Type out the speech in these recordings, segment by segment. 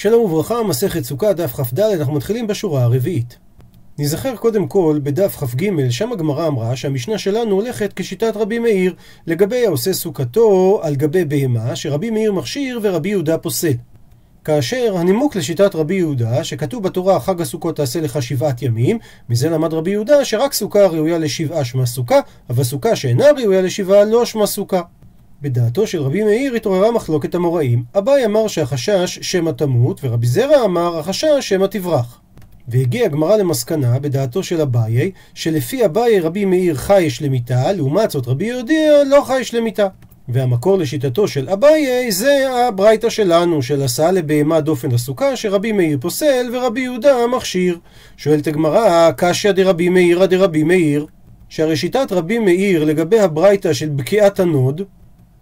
שלום וברכה, מסכת סוכה, דף כ"ד, אנחנו מתחילים בשורה הרביעית. נזכר קודם כל בדף כ"ג, שם הגמרא אמרה שהמשנה שלנו הולכת כשיטת רבי מאיר, לגבי העושה סוכתו על גבי בהמה, שרבי מאיר מכשיר ורבי יהודה פוסל. כאשר הנימוק לשיטת רבי יהודה, שכתוב בתורה חג הסוכות תעשה לך שבעת ימים, מזה למד רבי יהודה שרק סוכה ראויה לשבעה שמה סוכה, אבל סוכה שאינה ראויה לשבעה לא שמה סוכה. בדעתו של רבי מאיר התעוררה מחלוקת המוראים. אביי אמר שהחשש שמא תמות, ורבי זרע אמר החשש שמא תברח. והגיעה הגמרא למסקנה, בדעתו של אביי, שלפי אביי רבי מאיר חי שלמיתה, לעומת זאת רבי יהודיה לא חי שלמיתה. והמקור לשיטתו של אביי זה הברייתא שלנו, של עשה לבהמה דופן הסוכה, שרבי מאיר פוסל ורבי יהודה מכשיר. שואלת הגמרא, קשיא דרבי מאירא דרבי מאיר, שהרי שיטת רבי מאיר לגבי הברייתא של בקיעת הנוד,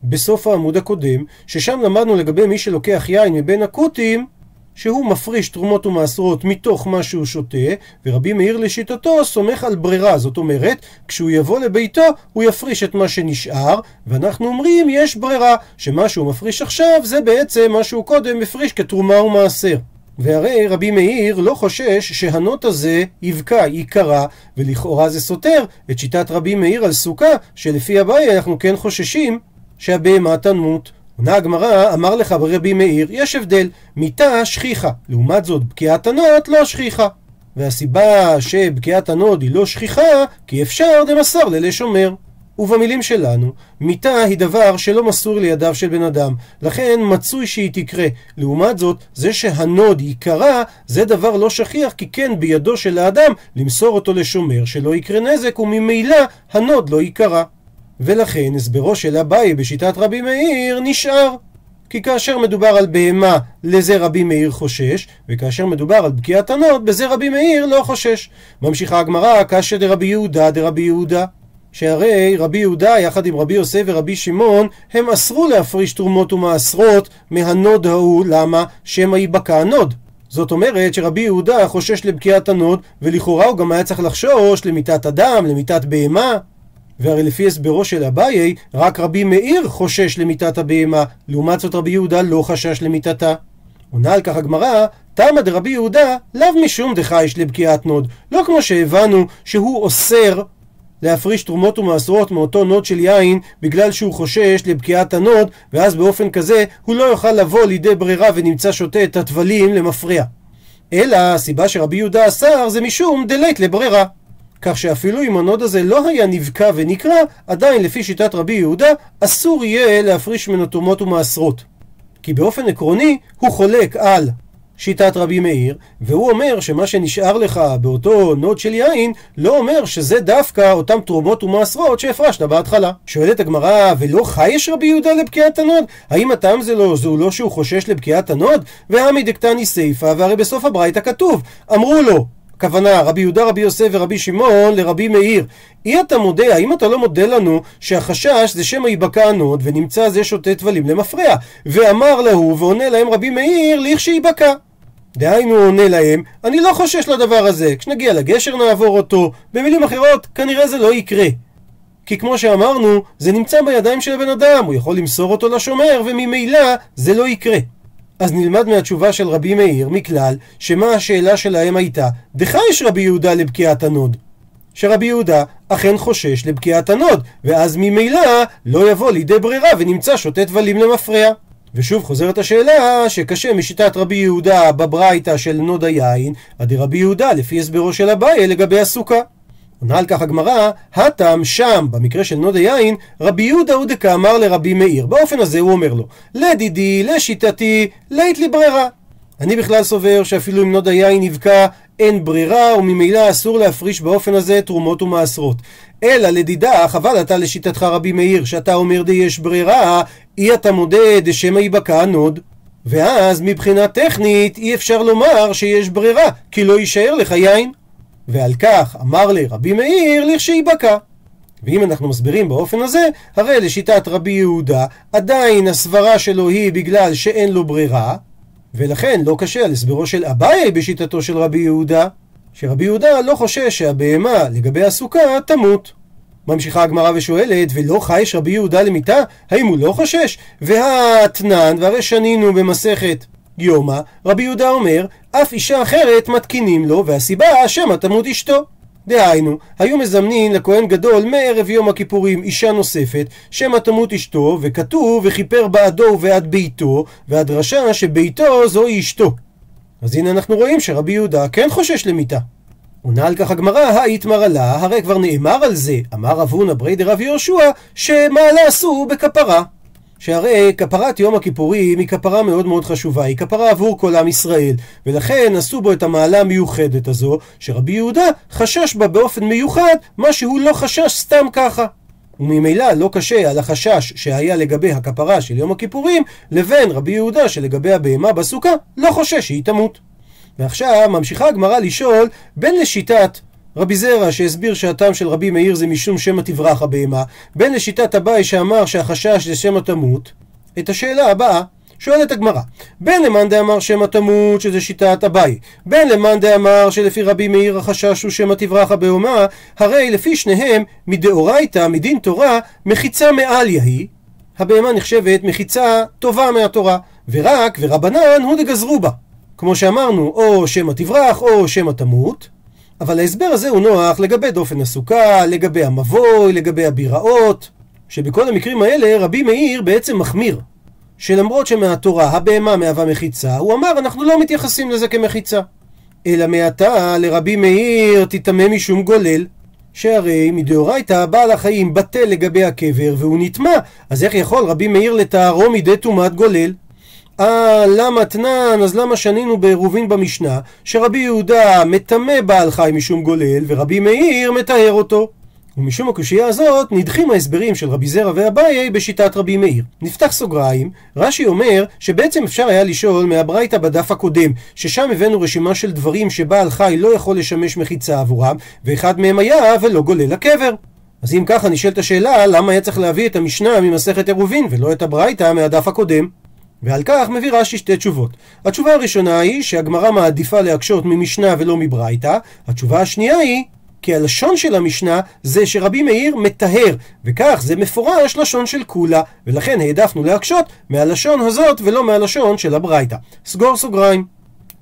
בסוף העמוד הקודם, ששם למדנו לגבי מי שלוקח יין מבין הכותים, שהוא מפריש תרומות ומעשרות מתוך מה שהוא שותה, ורבי מאיר לשיטתו סומך על ברירה, זאת אומרת, כשהוא יבוא לביתו, הוא יפריש את מה שנשאר, ואנחנו אומרים, יש ברירה, שמה שהוא מפריש עכשיו זה בעצם מה שהוא קודם הפריש כתרומה ומעשר. והרי רבי מאיר לא חושש שהנוד הזה יבקע, ייקרע, ולכאורה זה סותר את שיטת רבי מאיר על סוכה, שלפי אביי אנחנו כן חוששים שהבהמה תמות. עונה הגמרא, אמר לך רבי מאיר, יש הבדל, מיתה שכיחה, לעומת זאת בקיעת הנוד לא שכיחה. והסיבה שבקיעת הנוד היא לא שכיחה, כי אפשר דמסר ליה לשומר. ובמילים שלנו, מיתה היא דבר שלא מסור לידיו של בן אדם, לכן מצוי שהיא תקרה. לעומת זאת, זה שהנוד ייקרע, זה דבר לא שכיח, כי כן בידו של האדם למסור אותו לשומר, שלא יקרה נזק, וממילא הנוד לא ייקרע. ולכן הסברו של אביי בשיטת רבי מאיר נשאר. כי כאשר מדובר על בהמה, לזה רבי מאיר חושש, וכאשר מדובר על בקיעת הנוד, בזה רבי מאיר לא חושש. ממשיכה הגמרא, קשיא דרבי יהודה אדרבי יהודה. שהרי רבי יהודה יחד עם רבי יוסי ורבי שמעון הם אסרו להפריש תרומות ומעשרות מהנוד ההוא, למה? שמא ייבקע הנוד. זאת אומרת שרבי יהודה חושש לבקיעת הנוד, ולכאורה הוא גם היה צריך לחשוש למיתת אדם, למיתת בהמה. והרי לפי הסברו של אביי, רק רבי מאיר חושש למיתת הבהמה, לעומת זאת רבי יהודה לא חשש למיתתה. עונה על כך הגמרא, טעמא דרבי יהודה לאו משום דחייש לבקיעת נוד. לא כמו שהבנו שהוא אוסר להפריש תרומות ומעשרות מאותו נוד של יין בגלל שהוא חושש לבקיעת הנוד ואז באופן כזה הוא לא יוכל לבוא לידי ברירה ונמצא שותה את הטבלים למפרע. אלא הסיבה שרבי יהודה אסר זה משום דלית ליה ברירה. כך שאפילו אם הנוד הזה לא היה נבקע ונקרע, עדיין לפי שיטת רבי יהודה, אסור יהיה להפריש ממנו תרומות ומעשרות. כי באופן עקרוני, הוא חולק על שיטת רבי מאיר, והוא אומר שמה שנשאר לך באותו נוד של יין, לא אומר שזה דווקא אותם תרומות ומעשרות שהפרשת בהתחלה. שואלת הגמרא, ולא חייש רבי יהודה לבקיעת הנוד? האם הטעם זה לא, זהו לא שהוא חושש לבקיעת הנוד? והא מדקתני סיפא, והרי בסוף הברייתא כתוב, אמרו לו, הכוונה רבי יהודה, רבי יוסי ורבי שמעון לרבי מאיר. אי אתה מודה, האם אתה לא מודה לנו שהחשש זה שמא ייבקע הנוד ונמצא זה שותה טבלים למפרע? ואמר להו ועונה להם רבי מאיר לכשייבקע. דהיינו עונה להם, אני לא חושש לדבר הזה, כשנגיע לגשר נעבור אותו. במילים אחרות, כנראה זה לא יקרה. כי כמו שאמרנו, זה נמצא בידיים של הבן אדם, הוא יכול למסור אותו לשומר, וממילא זה לא יקרה. אז נלמד מהתשובה של רבי מאיר מכלל שמה השאלה שלהם הייתה דחייש רבי יהודה לבקיעת הנוד? שרבי יהודה אכן חושש לבקיעת הנוד ואז ממילא לא יבוא לידי ברירה ונמצא שותה טבלים למפרע. ושוב חוזרת השאלה שקשה משיטת רבי יהודה בברייתא של נוד היין אדרבי יהודה לפי הסברו של אביי לגבי הסוכה עונה על כך הגמרא, התם שם, במקרה של נוד היין, רבי יהודה הוא דקאמר לרבי מאיר. באופן הזה הוא אומר לו, לדידי, לשיטתי, לית לי ברירה. אני בכלל סובר שאפילו אם נוד היין נבקע, אין ברירה, וממילא אסור להפריש באופן הזה תרומות ומעשרות. אלא לדידך, אבל אתה לשיטתך רבי מאיר, שאתה אומר דיש ברירה, אי אתה מודה דשמא יבקע נוד. ואז מבחינה טכנית אי אפשר לומר שיש ברירה, כי לא יישאר לך יין. ועל כך אמר ליה רבי מאיר לכשייבקע. ואם אנחנו מסבירים באופן הזה, הרי לשיטת רבי יהודה, עדיין הסברה שלו היא בגלל שאין לו ברירה, ולכן לא קשה על הסברו של אביי בשיטתו של רבי יהודה, שרבי יהודה לא חושש שהבהמה לגבי הסוכה תמות. ממשיכה הגמרא ושואלת, ולא חייש רבי יהודה למיתה? האם הוא לא חושש? והאתנן, והרי שנינו במסכת יומא, רבי יהודה אומר, אף אישה אחרת מתקינים לו, והסיבה שמא תמות אשתו. דהיינו, היו מזמנים לכהן גדול מערב יום הכיפורים אישה נוספת, שמא תמות אשתו, וכתוב וכיפר בעדו ובעד ביתו, והדרשה שביתו זוהי אשתו. אז הנה אנחנו רואים שרבי יהודה כן חושש למיתה. עונה על כך הגמרא, האיתמר לה, הרי כבר נאמר על זה, אמר רב הונא ברי דרב יהושע, שמה לעשו בכפרה. שהרי כפרת יום הכיפורים היא כפרה מאוד מאוד חשובה, היא כפרה עבור כל עם ישראל, ולכן עשו בו את המעלה המיוחדת הזו, שרבי יהודה חשש בה באופן מיוחד, מה שהוא לא חשש סתם ככה. וממילא לא קשה על החשש שהיה לגבי הכפרה של יום הכיפורים, לבין רבי יהודה שלגבי הבהמה בסוכה לא חושש שהיא תמות. ועכשיו ממשיכה הגמרא לשאול בין לשיטת רבי זרע שהסביר שהטעם של רבי מאיר זה משום שמא תברח הבהמה, בין לשיטת אביי שאמר שהחשש זה שמא תמות, את השאלה הבאה שואלת הגמרא, בין למאן דאמר שמא תמות שזה שיטת אביי, בין למאן דאמר שלפי רבי מאיר החשש הוא שמא תברח הבהמה, הרי לפי שניהם מדאורייתא, מדין תורה, מחיצה מעליה היא, הבהמה נחשבת מחיצה טובה מהתורה, ורק ורבנן הוא דגזרו בה. כמו שאמרנו, או שמא תברח או שמא תמות, אבל ההסבר הזה הוא נוח לגבי דופן הסוכה, לגבי המבוי, לגבי הביראות, שבכל המקרים האלה רבי מאיר בעצם מחמיר. שלמרות שמהתורה הבהמה מהווה מחיצה, הוא אמר אנחנו לא מתייחסים לזה כמחיצה. אלא מעתה לרבי מאיר תטמא משום גולל. שהרי מדאורייתא בעל החיים בטל לגבי הקבר והוא נטמע, אז איך יכול רבי מאיר לתארו מידי טומאת גולל? אה, למה תנן? אז למה שנינו בעירובין במשנה שרבי יהודה מטמא בעל חי משום גולל ורבי מאיר מטהר אותו? ומשום הקושייה הזאת נדחים ההסברים של רבי זרע ואביי בשיטת רבי מאיר. נפתח סוגריים, רש"י אומר שבעצם אפשר היה לשאול מהברייתא בדף הקודם, ששם הבאנו רשימה של דברים שבעל חי לא יכול לשמש מחיצה עבורם, ואחד מהם היה ולא גולל לקבר. אז אם ככה נשאלת השאלה, למה היה צריך להביא את המשנה ממסכת עירובין ולא את הברייתא מהדף הקודם? ועל כך מביא רש"י שתי תשובות. התשובה הראשונה היא שהגמרא מעדיפה להקשות ממשנה ולא מברייתא. התשובה השנייה היא כי הלשון של המשנה זה שרבי מאיר מטהר, וכך זה מפורש לשון של כולה, ולכן העדפנו להקשות מהלשון הזאת ולא מהלשון של הברייתא. סגור סוגריים.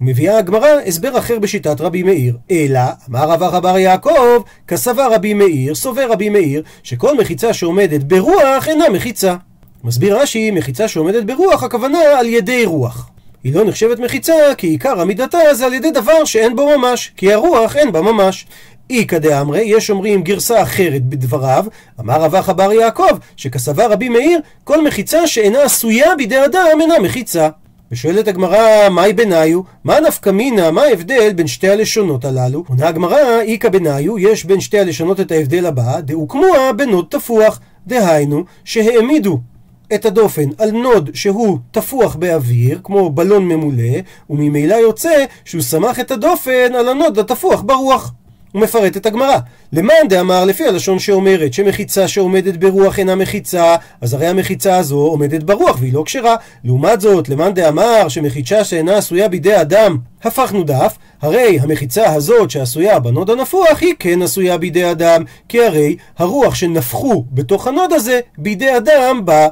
מביאה הגמרא הסבר אחר בשיטת רבי מאיר, אלא אמר רב אחא בר יעקב, כסבר רבי מאיר, סובר רבי מאיר, שכל מחיצה שעומדת ברוח אינה מחיצה. מסביר רש"י, מחיצה שעומדת ברוח, הכוונה על ידי רוח. היא לא נחשבת מחיצה, כי עיקר עמידתה זה על ידי דבר שאין בו ממש, כי הרוח אין בה ממש. איכא דאמרי, יש אומרים גרסה אחרת בדבריו, אמר רב אחא בר יעקב, שכסבה רבי מאיר, כל מחיצה שאינה עשויה בידי אדם אינה מחיצה. ושואלת הגמרא, מהי בניו? מה נפקא מינה, מה ההבדל בין שתי הלשונות הללו? עונה הגמרא, איכא בניו, יש בין שתי הלשונות את ההבדל הבא, דאוקמוה בנוד תפוח. דהיינו, שהעמידו את הדופן על נוד שהוא תפוח באוויר, כמו בלון ממולא, וממילא יוצא שהוא סמך את הדופן על הנוד התפוח ברוח. ומפרטת הגמרא. למאן דאמר לפי הלשון שאומרת שמחיצה שעומדת ברוח אינה מחיצה, אז הרי המחיצה הזו עומדת ברוח והיא לא כשרה. לעומת זאת, למאן דאמר שמחיצה שאינה עשויה בידי אדם, הפכנו דף, הרי המחיצה הזאת שעשויה בנוד הנפוח היא כן עשויה בידי אדם, כי הרי הרוח שנפחו בתוך הנוד הזה בידי אדם בא.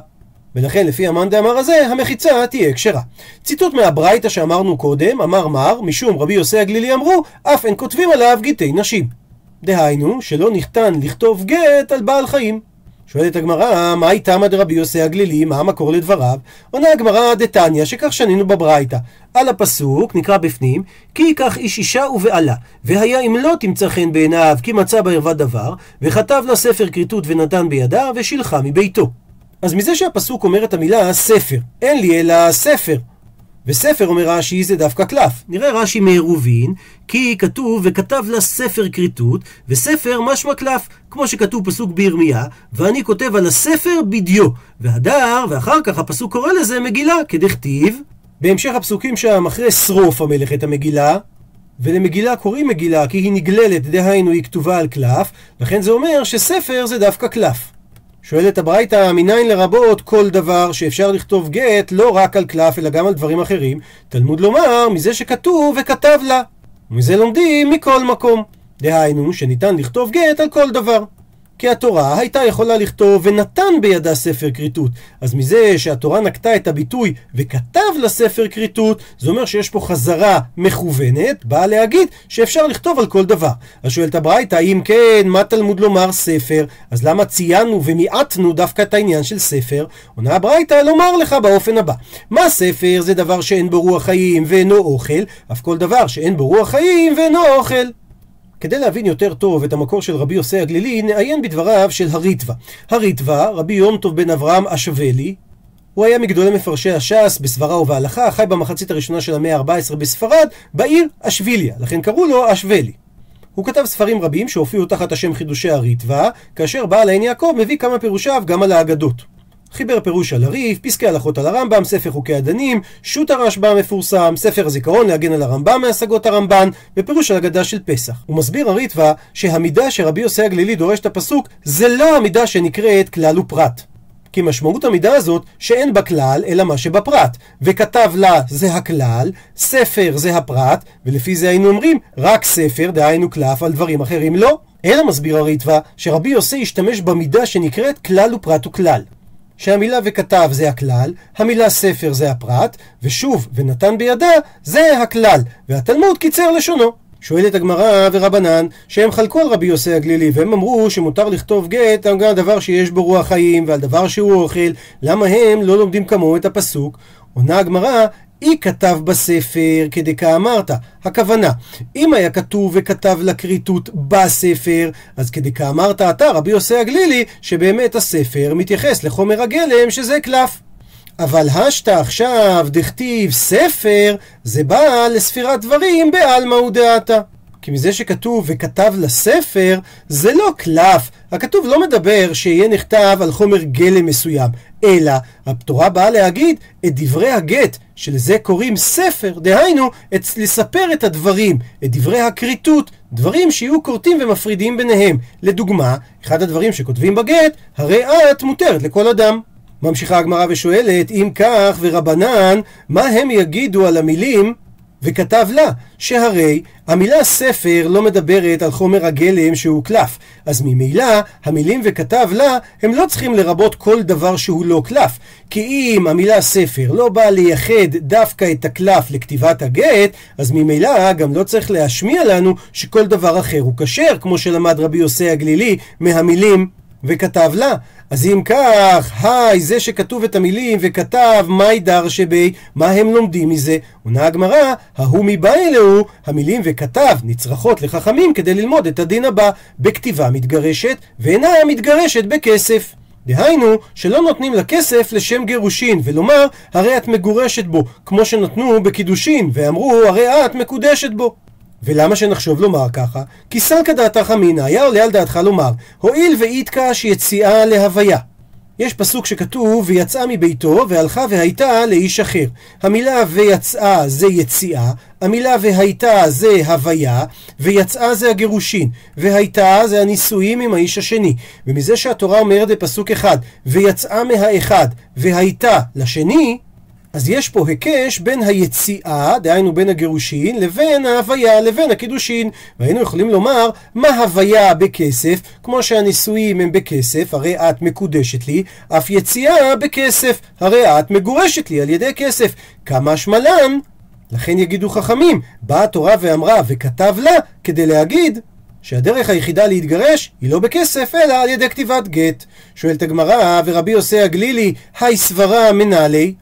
ולכן לפי המאן דאמר הזה, המחיצה תהיה כשרה. ציטוט מהברייתא שאמרנו קודם, אמר מר, משום רבי יוסי הגלילי אמרו, אף אין כותבים עליו גיטי נשים. דהיינו, שלא ניתן לכתוב גט על בעל חיים. שואלת הגמרא, מאי טעמא דרבי יוסי הגלילי, מה המקור לדבריו? עונה הגמרא דתניא, שכך שנינו בברייתא. על הפסוק, נקרא בפנים, כי ייקח איש אישה ובעלה, והיה אם לא תמצא חן בעיניו, כי מצא בערווה דבר, וכתב לה ספר כריתות ונתן בידה, ושילחה מביתו. אז מזה שהפסוק אומר את המילה ספר, אין לי אלא ספר. וספר אומר רש"י זה דווקא קלף. נראה רש"י מעירובין, כי כתוב וכתב לה ספר כריתות, וספר משמע קלף, כמו שכתוב פסוק בירמיה, ואני כותב על הספר בדיו, והדר, ואחר כך הפסוק קורא לזה מגילה, כדכתיב. בהמשך הפסוקים שם, אחרי שרוף המלך את המגילה, ולמגילה קוראים מגילה כי היא נגללת, דהיינו היא כתובה על קלף, לכן זה אומר שספר זה דווקא קלף. שואלת הברייתא, מניין לרבות כל דבר שאפשר לכתוב גט לא רק על קלף אלא גם על דברים אחרים? תלמוד לומר, מזה שכתוב וכתב לה. ומזה לומדים מכל מקום. דהיינו, שניתן לכתוב גט על כל דבר. כי התורה הייתה יכולה לכתוב ונתן בידה ספר כריתות. אז מזה שהתורה נקטה את הביטוי וכתב לספר כריתות, זה אומר שיש פה חזרה מכוונת, באה להגיד שאפשר לכתוב על כל דבר. אז שואלת הברייתא, אם כן, מה תלמוד לומר ספר? אז למה ציינו ומיעטנו דווקא את העניין של ספר? עונה הברייתא לומר לך באופן הבא: מה ספר זה דבר שאין בו רוח חיים ואינו אוכל, אף כל דבר שאין בו רוח חיים ואינו אוכל. כדי להבין יותר טוב את המקור של רבי יוסי הגלילי, נעיין בדבריו של הריטב"א. הריטב"א, רבי יום טוב בן אברהם אשוולי, הוא היה מגדולי מפרשי הש"ס בסברה ובהלכה, חי במחצית הראשונה של המאה ה-14 בספרד, בעיר אשביליה, לכן קראו לו אשוולי. הוא כתב ספרים רבים שהופיעו תחת השם חידושי הריטב"א, כאשר בעל העין יעקב מביא כמה פירושיו גם על האגדות. חיבר פירוש על הריף, פסקי הלכות על הרמב"ם, ספר חוקי הדנים, שו"ת הרשב"א המפורסם, ספר הזיכרון להגן על הרמב"ם מהשגות הרמב"ן, ופירוש על הגדה של פסח. הוא מסביר הריטב"א שהמידה שרבי יוסי הגלילי דורש את הפסוק, זה לא המידה שנקראת כלל ופרט. כי משמעות המידה הזאת שאין בה כלל אלא מה שבפרט וכתב לה זה הכלל, ספר זה הפרט ולפי זה היינו אומרים רק ספר דהיינו קלף על דברים אחרים לא אלא מסביר הריטב"א שרבי יוסי השתמש במידה שנקראת כלל ופרט וכלל שהמילה וכתב זה הכלל, המילה ספר זה הפרט, ושוב, ונתן בידה זה הכלל, והתלמוד קיצר לשונו. שואלת הגמרא ורבנן, שהם חלקו על רבי יוסי הגלילי, והם אמרו שמותר לכתוב גט על דבר שיש בו רוח חיים ועל דבר שהוא אוכל, למה הם לא לומדים כמוהו את הפסוק? עונה הגמרא, אי כתב בספר כדקאמרת. הכוונה, אם היה כתוב וכתב לכריתות בספר, אז כדקאמרת אתה, רבי יוסי הגלילי, שבאמת הספר מתייחס לחומר הגלם שזה קלף. אבל השתא עכשיו דכתיב ספר, זה בא לספירת דברים בעלמא ודעתה. כי מזה שכתוב וכתב לספר, זה לא קלף. הכתוב לא מדבר שיהיה נכתב על חומר גלם מסוים, אלא התורה באה להגיד את דברי הגט, שלזה קוראים ספר, דהיינו, את, לספר את הדברים, את דברי הכריתות, דברים שיהיו כורתים ומפרידים ביניהם. לדוגמה, אחד הדברים שכותבים בגט, הרי את מותרת לכל אדם. ממשיכה הגמרא ושואלת, אם כך ורבנן, מה הם יגידו על המילים וכתב לה, שהרי המילה ספר לא מדברת על חומר הגלם שהוא קלף, אז ממילא המילים וכתב לה הם לא צריכים לרבות כל דבר שהוא לא קלף, כי אם המילה ספר לא באה לייחד דווקא את הקלף לכתיבת הגט, אז ממילא גם לא צריך להשמיע לנו שכל דבר אחר הוא כשר, כמו שלמד רבי יוסי הגלילי מהמילים וכתב לה. אז אם כך, היי, זה שכתוב את המילים וכתב מאי דרשבי, מה הם לומדים מזה? עונה הגמרא, ההוא מבא אלוהו, המילים וכתב נצרכות לחכמים כדי ללמוד את הדין הבא, בכתיבה מתגרשת, ואינה מתגרשת בכסף. דהיינו, שלא נותנים לה כסף לשם גירושין, ולומר, הרי את מגורשת בו, כמו שנתנו בקידושין, ואמרו, הרי את מקודשת בו. ולמה שנחשוב לומר ככה? כי סלקא דעתך אמינא, היה עולה על דעתך לומר, הואיל ואיתקש יציאה להוויה. יש פסוק שכתוב, ויצאה מביתו, והלכה והייתה לאיש אחר. המילה ויצאה זה יציאה, המילה והייתה זה הוויה, ויצאה זה הגירושין, והייתה זה הנישואים עם האיש השני. ומזה שהתורה אומרת בפסוק אחד, ויצאה מהאחד, והייתה לשני, אז יש פה היקש בין היציאה, דהיינו בין הגירושין, לבין ההוויה, לבין הקידושין. והיינו יכולים לומר, מה הוויה בכסף? כמו שהנישואים הם בכסף, הרי את מקודשת לי, אף יציאה בכסף, הרי את מגורשת לי על ידי כסף. כמה שמלן? לכן יגידו חכמים, באה התורה ואמרה וכתב לה, כדי להגיד שהדרך היחידה להתגרש היא לא בכסף, אלא על ידי כתיבת גט. שואלת הגמרא, ורבי יוסי הגלילי, היי סברה מנהלי,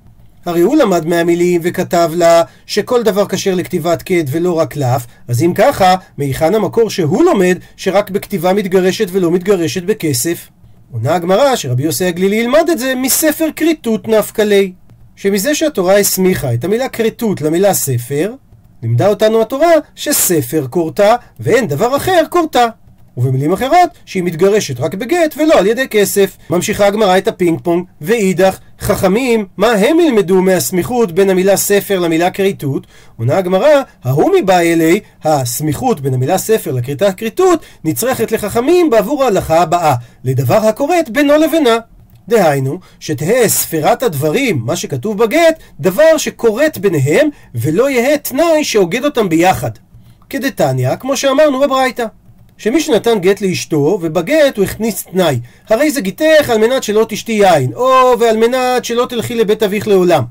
הרי הוא למד מהמילים וכתב לה שכל דבר כשר לכתיבת קד ולא רק קלף, אז אם ככה, מהיכן המקור שהוא לומד שרק בכתיבה מתגרשת ולא מתגרשת בכסף? עונה הגמרא שרבי יוסי הגלילי ילמד את זה מספר כריתות נפקא ליה. שמזה שהתורה הסמיכה את המילה כריתות למילה ספר, לימדה אותנו התורה שספר כורתה ואין דבר אחר כורתה. ובמילים אחרות, שהיא מתגרשת רק בגט ולא על ידי כסף. ממשיכה הגמרא את הפינג פונג, ואידך, חכמים, מה הם ילמדו מהסמיכות בין המילה ספר למילה כריתות? עונה הגמרא, ההוא מיבעי ליה, הסמיכות בין המילה ספר לכריתה כריתות, נצרכת לחכמים בעבור ההלכה הבאה, לדבר הקורית בינו לבינה. דהיינו, שתהא ספירת הדברים, מה שכתוב בגט, דבר שקורית ביניהם, ולא יהא תנאי שאוגד אותם ביחד. כדתניא, כמו שאמרנו בברייתא. שמי שנתן גט לאשתו, ובגט הוא הכניס תנאי. הרי זה גיתך על מנת שלא תשתי יין, או ועל מנת שלא תלכי לבית אביך לעולם.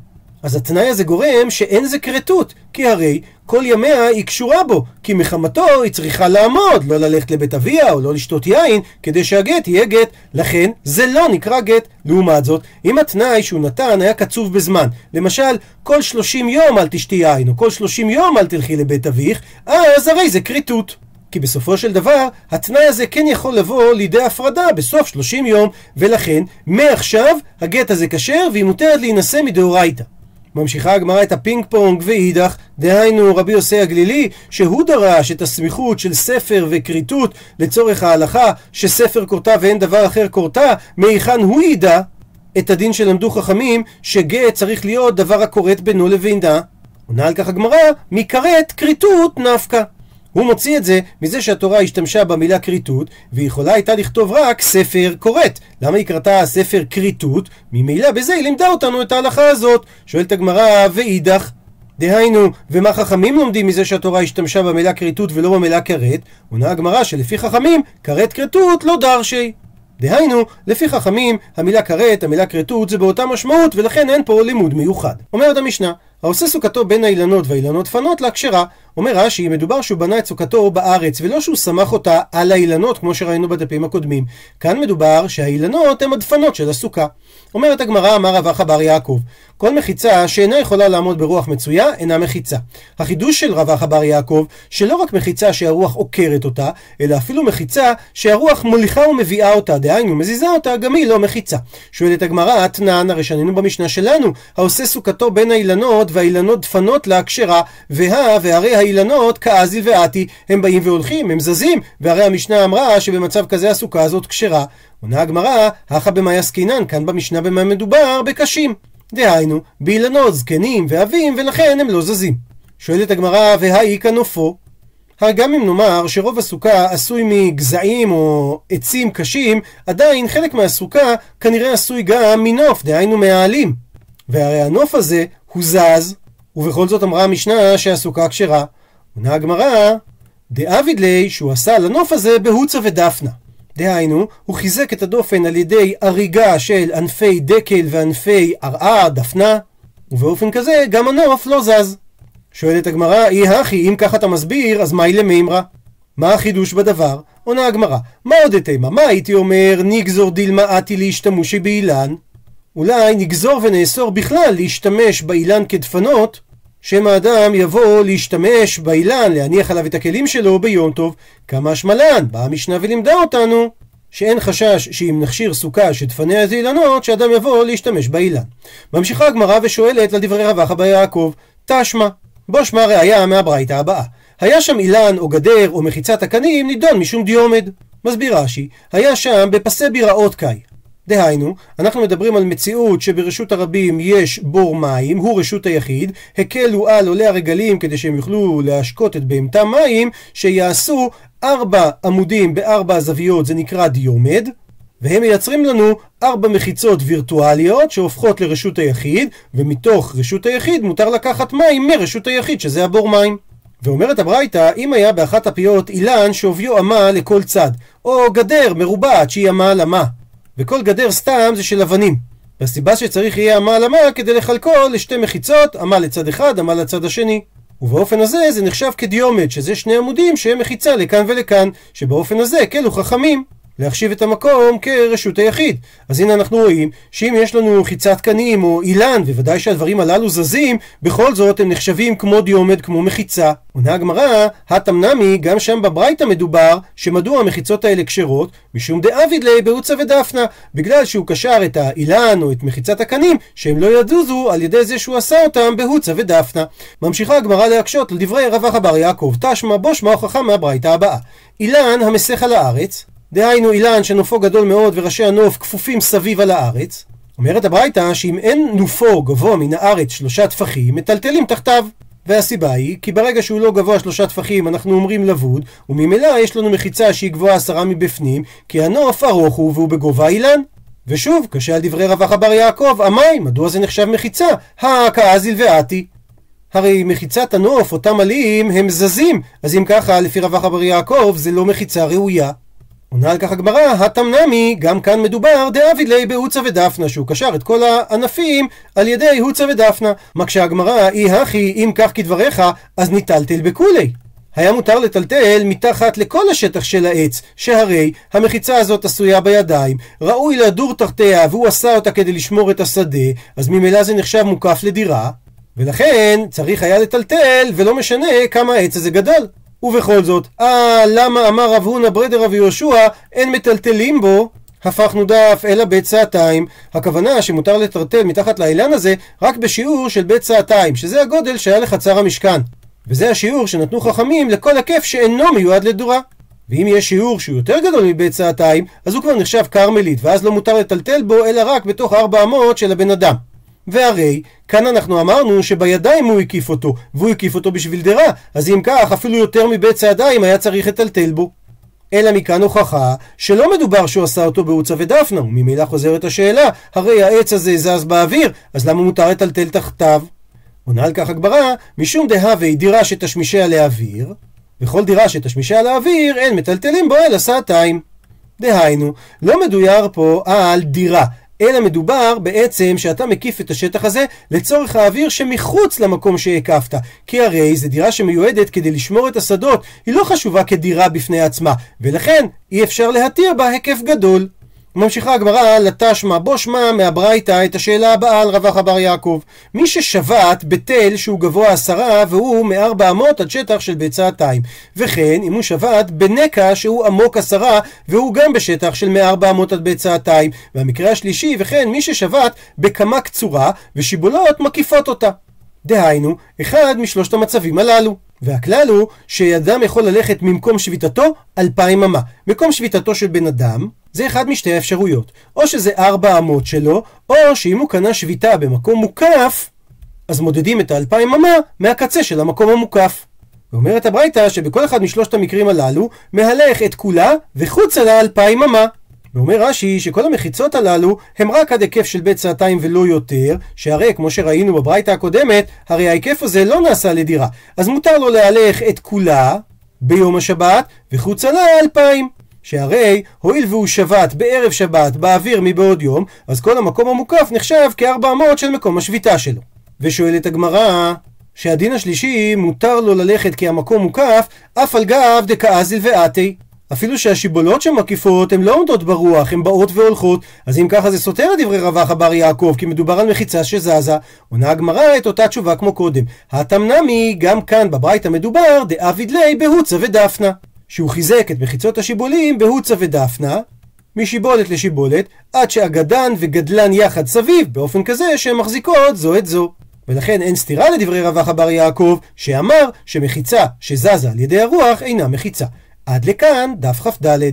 אז התנאי הזה גורם שאין זה כרתות, כי הרי כל ימיה היא קשורה בו, כי מחמתו היא צריכה לעמוד, לא ללכת לבית אביה או לא לשתות יין, כדי שהגט יהיה גט. לכן זה לא נקרא גט. לעומת זאת, אם התנאי שהוא נתן היה קצוב בזמן, למשל, כל 30 יום אל תשתי יין, או כל 30 יום אל תלכי לבית אביך, אז הרי זה כריתות. כי בסופו של דבר, התנאי הזה כן יכול לבוא לידי הפרדה בסוף 30 יום, ולכן, מעכשיו, הגט הזה כשר והיא מותרת להינשא מדאורייתא. ממשיכה הגמרא את הפינג פונג ואידך, דהיינו רבי יוסי הגלילי, שהוא דרש את הסמיכות של ספר וכריתות לצורך ההלכה, שספר כורתה ואין דבר אחר כורתה, מהיכן הוא ידע את הדין שלמדו חכמים, שגט צריך להיות דבר הכורת בינו לבינה. עונה על כך הגמרא, מכרת כריתות נפקא. הוא מוציא את זה מזה שהתורה השתמשה במילה כריתות, ויכולה הייתה לכתוב רק ספר כורת. למה היא קרתה ספר כריתות? ממילא בזה היא לימדה אותנו את ההלכה הזאת. שואלת הגמרא, ואידך? דהיינו, ומה חכמים לומדים מזה שהתורה השתמשה במילה כריתות ולא במילה כרת? עונה הגמרא שלפי חכמים, כרת כרתות לא דרשי. דהיינו, לפי חכמים, המילה כרת, המילה כרתות זה באותה משמעות, ולכן אין פה לימוד מיוחד. אומרת המשנה, העושה סוכתו בין האילנות והאילנות פנות לה כשרה. אומר רש"י, מדובר שהוא בנה את סוכתו בארץ, ולא שהוא סמך אותה על האילנות, כמו שראינו בדפים הקודמים. כאן מדובר שהאילנות הם הדפנות של הסוכה. אומרת הגמרא, אמר רב אחא בר יעקב, כל מחיצה שאינה יכולה לעמוד ברוח מצויה, אינה מחיצה. החידוש של רב אחא בר יעקב, שלא רק מחיצה שהרוח עוקרת אותה, אלא אפילו מחיצה שהרוח מוליכה ומביאה אותה, דהיינו מזיזה אותה, גם היא לא מחיצה. שואלת הגמרא, אתנן, הרי שנינו במשנה שלנו, העושה סוכתו בין האילנות והאילנות דפנות לה כשרה, והא והרי האילנות כאזיל ואתי, הם באים והולכים, הם זזים, והרי המשנה אמרה שבמצב כזה הסוכה הזאת כשרה. עונה הגמרא, הכא במאי עסקינן, כאן במשנה במה מדובר? בקשים. דהיינו, באילנות זקנים ועבים, ולכן הם לא זזים. שואלת הגמרא, והאי כנופו? גם אם נאמר שרוב הסוכה עשוי מגזעים או עצים קשים, עדיין חלק מהסוכה כנראה עשוי גם מנוף, דהיינו מהעלים. והרי הנוף הזה הוא זז, ובכל זאת אמרה המשנה שהסוכה כשרה. עונה הגמרא, דאביד ליה שהוא עשה לנוף הזה בהוצה ודפנה. דהיינו, הוא חיזק את הדופן על ידי הריגה של ענפי דקל וענפי ערעה, דפנה, ובאופן כזה גם הנוף לא זז. שואלת הגמרא, אי הכי, אם ככה אתה מסביר, אז מהי למימרא? מה החידוש בדבר? עונה הגמרא, מה עוד אתימה? מה הייתי אומר, נגזור דילמה אתי להשתמושי באילן? אולי נגזור ונאסור בכלל להשתמש באילן כדפנות, שמא האדם יבוא להשתמש באילן, להניח עליו את הכלים שלו ביום טוב. כמה השמלן, באה המשנה ולימדה אותנו שאין חשש שאם נכשיר סוכה שדפניה זה אילנות, שאדם יבוא להשתמש באילן. ממשיכה הגמרא ושואלת לדברי רב אחא ביעקב, תשמע, בוא שמע ראיה מהברייתא הבאה. היה שם אילן או גדר או מחיצת הקנים נידון משום דיומד. מסביר רש"י, היה שם בפסי ביראות קאי. דהיינו, אנחנו מדברים על מציאות שברשות הרבים יש בור מים, הוא רשות היחיד, הקלו על עולי הרגלים כדי שהם יוכלו להשקות את בהמתם מים, שיעשו ארבע עמודים בארבע זוויות, זה נקרא דיומד, והם מייצרים לנו ארבע מחיצות וירטואליות שהופכות לרשות היחיד, ומתוך רשות היחיד מותר לקחת מים מרשות היחיד, שזה הבור מים. ואומרת הברייתא, אם היה באחת הפיות אילן שעוביו אמה לכל צד, או גדר מרובעת שהיא אמה על אמה, וכל גדר סתם זה של אבנים. והסיבה שצריך יהיה על אמה כדי לחלקו לשתי מחיצות, אמה לצד אחד, אמה לצד השני. ובאופן הזה זה נחשב כדיומד, שזה שני עמודים שהם מחיצה לכאן ולכאן, שבאופן הזה הקלו חכמים להחשיב את המקום כרשות היחיד. אז הנה אנחנו רואים שאם יש לנו חיצת קנים או אילן, וודאי שהדברים הללו זזים, בכל זאת הם נחשבים כמו דיומד, כמו מחיצה. עונה הגמרא, התמנמי, גם שם בברייתא מדובר, שמדוע המחיצות האלה כשרות? משום דאביד ליה בעוצה ודפנה, בגלל שהוא קשר את האילן או את מחיצת הקנים, שהם לא יזוזו על ידי זה שהוא עשה אותם בהוצה ודפנה. ממשיכה הגמרא להקשות על דברי רב אחא בר יעקב, תשמע בו שמע הוכחה מהברייתא הבאה. אילן המסך על הארץ, דהיינו אילן שנופו גדול מאוד וראשי הנוף כפופים סביב על הארץ. אומרת הברייתא שאם אין נופו גבוה מן הארץ שלושה טפחים, מטלטלים תחתיו. והסיבה היא, כי ברגע שהוא לא גבוה שלושה טפחים אנחנו אומרים לבוד, וממילא יש לנו מחיצה שהיא גבוהה עשרה מבפנים, כי הנוף ארוך הוא והוא בגובה אילן. ושוב, קשה על דברי רבח אבר יעקב, המים, מדוע זה נחשב מחיצה? הא כאזיל ואתי. הרי מחיצת הנוף, אותם עלים, הם זזים, אז אם ככה, לפי רבח אבר יעקב, זה לא מחיצה ראויה. עונה על כך הגמרא, התמנמי, גם כאן מדובר דאביד ליה בהוצה ודפנה, שהוא קשר את כל הענפים על ידי הוצה ודפנה. מקשה הגמרא, אי הכי, אם כך כדבריך, אז ניטלטל בכולי. היה מותר לטלטל מתחת לכל השטח של העץ, שהרי המחיצה הזאת עשויה בידיים, ראוי לדור תחתיה והוא עשה אותה כדי לשמור את השדה, אז ממילא זה נחשב מוקף לדירה, ולכן צריך היה לטלטל, ולא משנה כמה העץ הזה גדול. ובכל זאת, אה, למה אמר רב הונא ברדר רב יהושע, אין מטלטלים בו? הפכנו דף אלא בית סעתיים. הכוונה שמותר לטרטל מתחת לאילן הזה רק בשיעור של בית סעתיים, שזה הגודל שהיה לחצר המשכן. וזה השיעור שנתנו חכמים לכל הכיף שאינו מיועד לדורה. ואם יש שיעור שהוא יותר גדול מבית סעתיים, אז הוא כבר נחשב כרמלית, ואז לא מותר לטלטל בו, אלא רק בתוך ארבע אמות של הבן אדם. והרי, כאן אנחנו אמרנו שבידיים הוא הקיף אותו, והוא הקיף אותו בשביל דירה, אז אם כך, אפילו יותר מבית צעדיים היה צריך לטלטל בו. אלא מכאן הוכחה שלא מדובר שהוא עשה אותו בעוצה ודפנה, וממילא חוזרת השאלה, הרי העץ הזה זז באוויר, אז למה מותר לטלטל תחתיו? עונה על כך הגברה, משום דהווה דירה שתשמישיה לאוויר, וכל דירה שתשמישיה לאוויר, אין מטלטלים בו אלא סעתיים. דהיינו, לא מדויר פה על דירה, אלא מדובר בעצם שאתה מקיף את השטח הזה לצורך האוויר שמחוץ למקום שהקפת. כי הרי זו דירה שמיועדת כדי לשמור את השדות, היא לא חשובה כדירה בפני עצמה, ולכן אי אפשר להתיר בה היקף גדול. ממשיכה הגמרא לתשמע בו שמע מהברייתא את השאלה הבאה על רווח אבר יעקב. מי ששבת בתל שהוא גבוה עשרה והוא מארבע אמות עד שטח של ביצתיים. וכן אם הוא שבת בנקע שהוא עמוק עשרה והוא גם בשטח של מארבע אמות עד ביצתיים. והמקרה השלישי וכן מי ששבת בכמה קצורה ושיבולות מקיפות אותה. דהיינו, אחד משלושת המצבים הללו. והכלל הוא שאדם יכול ללכת ממקום שביתתו אלפיים אמה. מקום שביתתו של בן אדם זה אחד משתי האפשרויות. או שזה ארבע אמות שלו, או שאם הוא קנה שביתה במקום מוקף, אז מודדים את האלפיים אמה מהקצה של המקום המוקף. ואומרת הברייתא שבכל אחד משלושת המקרים הללו מהלך את כולה וחוצה לה אלפיים אמה. ואומר רש"י שכל המחיצות הללו הם רק עד היקף של בית סעתיים ולא יותר, שהרי כמו שראינו בברייתא הקודמת, הרי ההיקף הזה לא נעשה לדירה. אז מותר לו להלך את כולה ביום השבת וחוצה לה אלפיים. שהרי הואיל והוא שבת בערב שבת באוויר מבעוד יום, אז כל המקום המוקף נחשב כארבע אמות של מקום השביתה שלו. ושואלת הגמרא, שהדין השלישי מותר לו ללכת כי המקום מוקף, אף על גב דקאזיל ואתי. אפילו שהשיבולות שמקיפות הן לא עומדות ברוח, הן באות והולכות, אז אם ככה זה סותר את דברי רווח אבר יעקב, כי מדובר על מחיצה שזזה. עונה הגמרא את אותה תשובה כמו קודם. התמנמי, גם כאן בברייתא מדובר, דאביד ליה בהוצה ודפנה. שהוא חיזק את מחיצות השיבולים בהוצה ודפנה, משיבולת לשיבולת, עד שאגדן וגדלן יחד סביב, באופן כזה שהן מחזיקות זו את זו. ולכן אין סתירה לדברי רווח אבר יעקב, שאמר שמחיצה שזזה על ידי הרוח אינה מחיצה. עד לכאן דף כ"ד.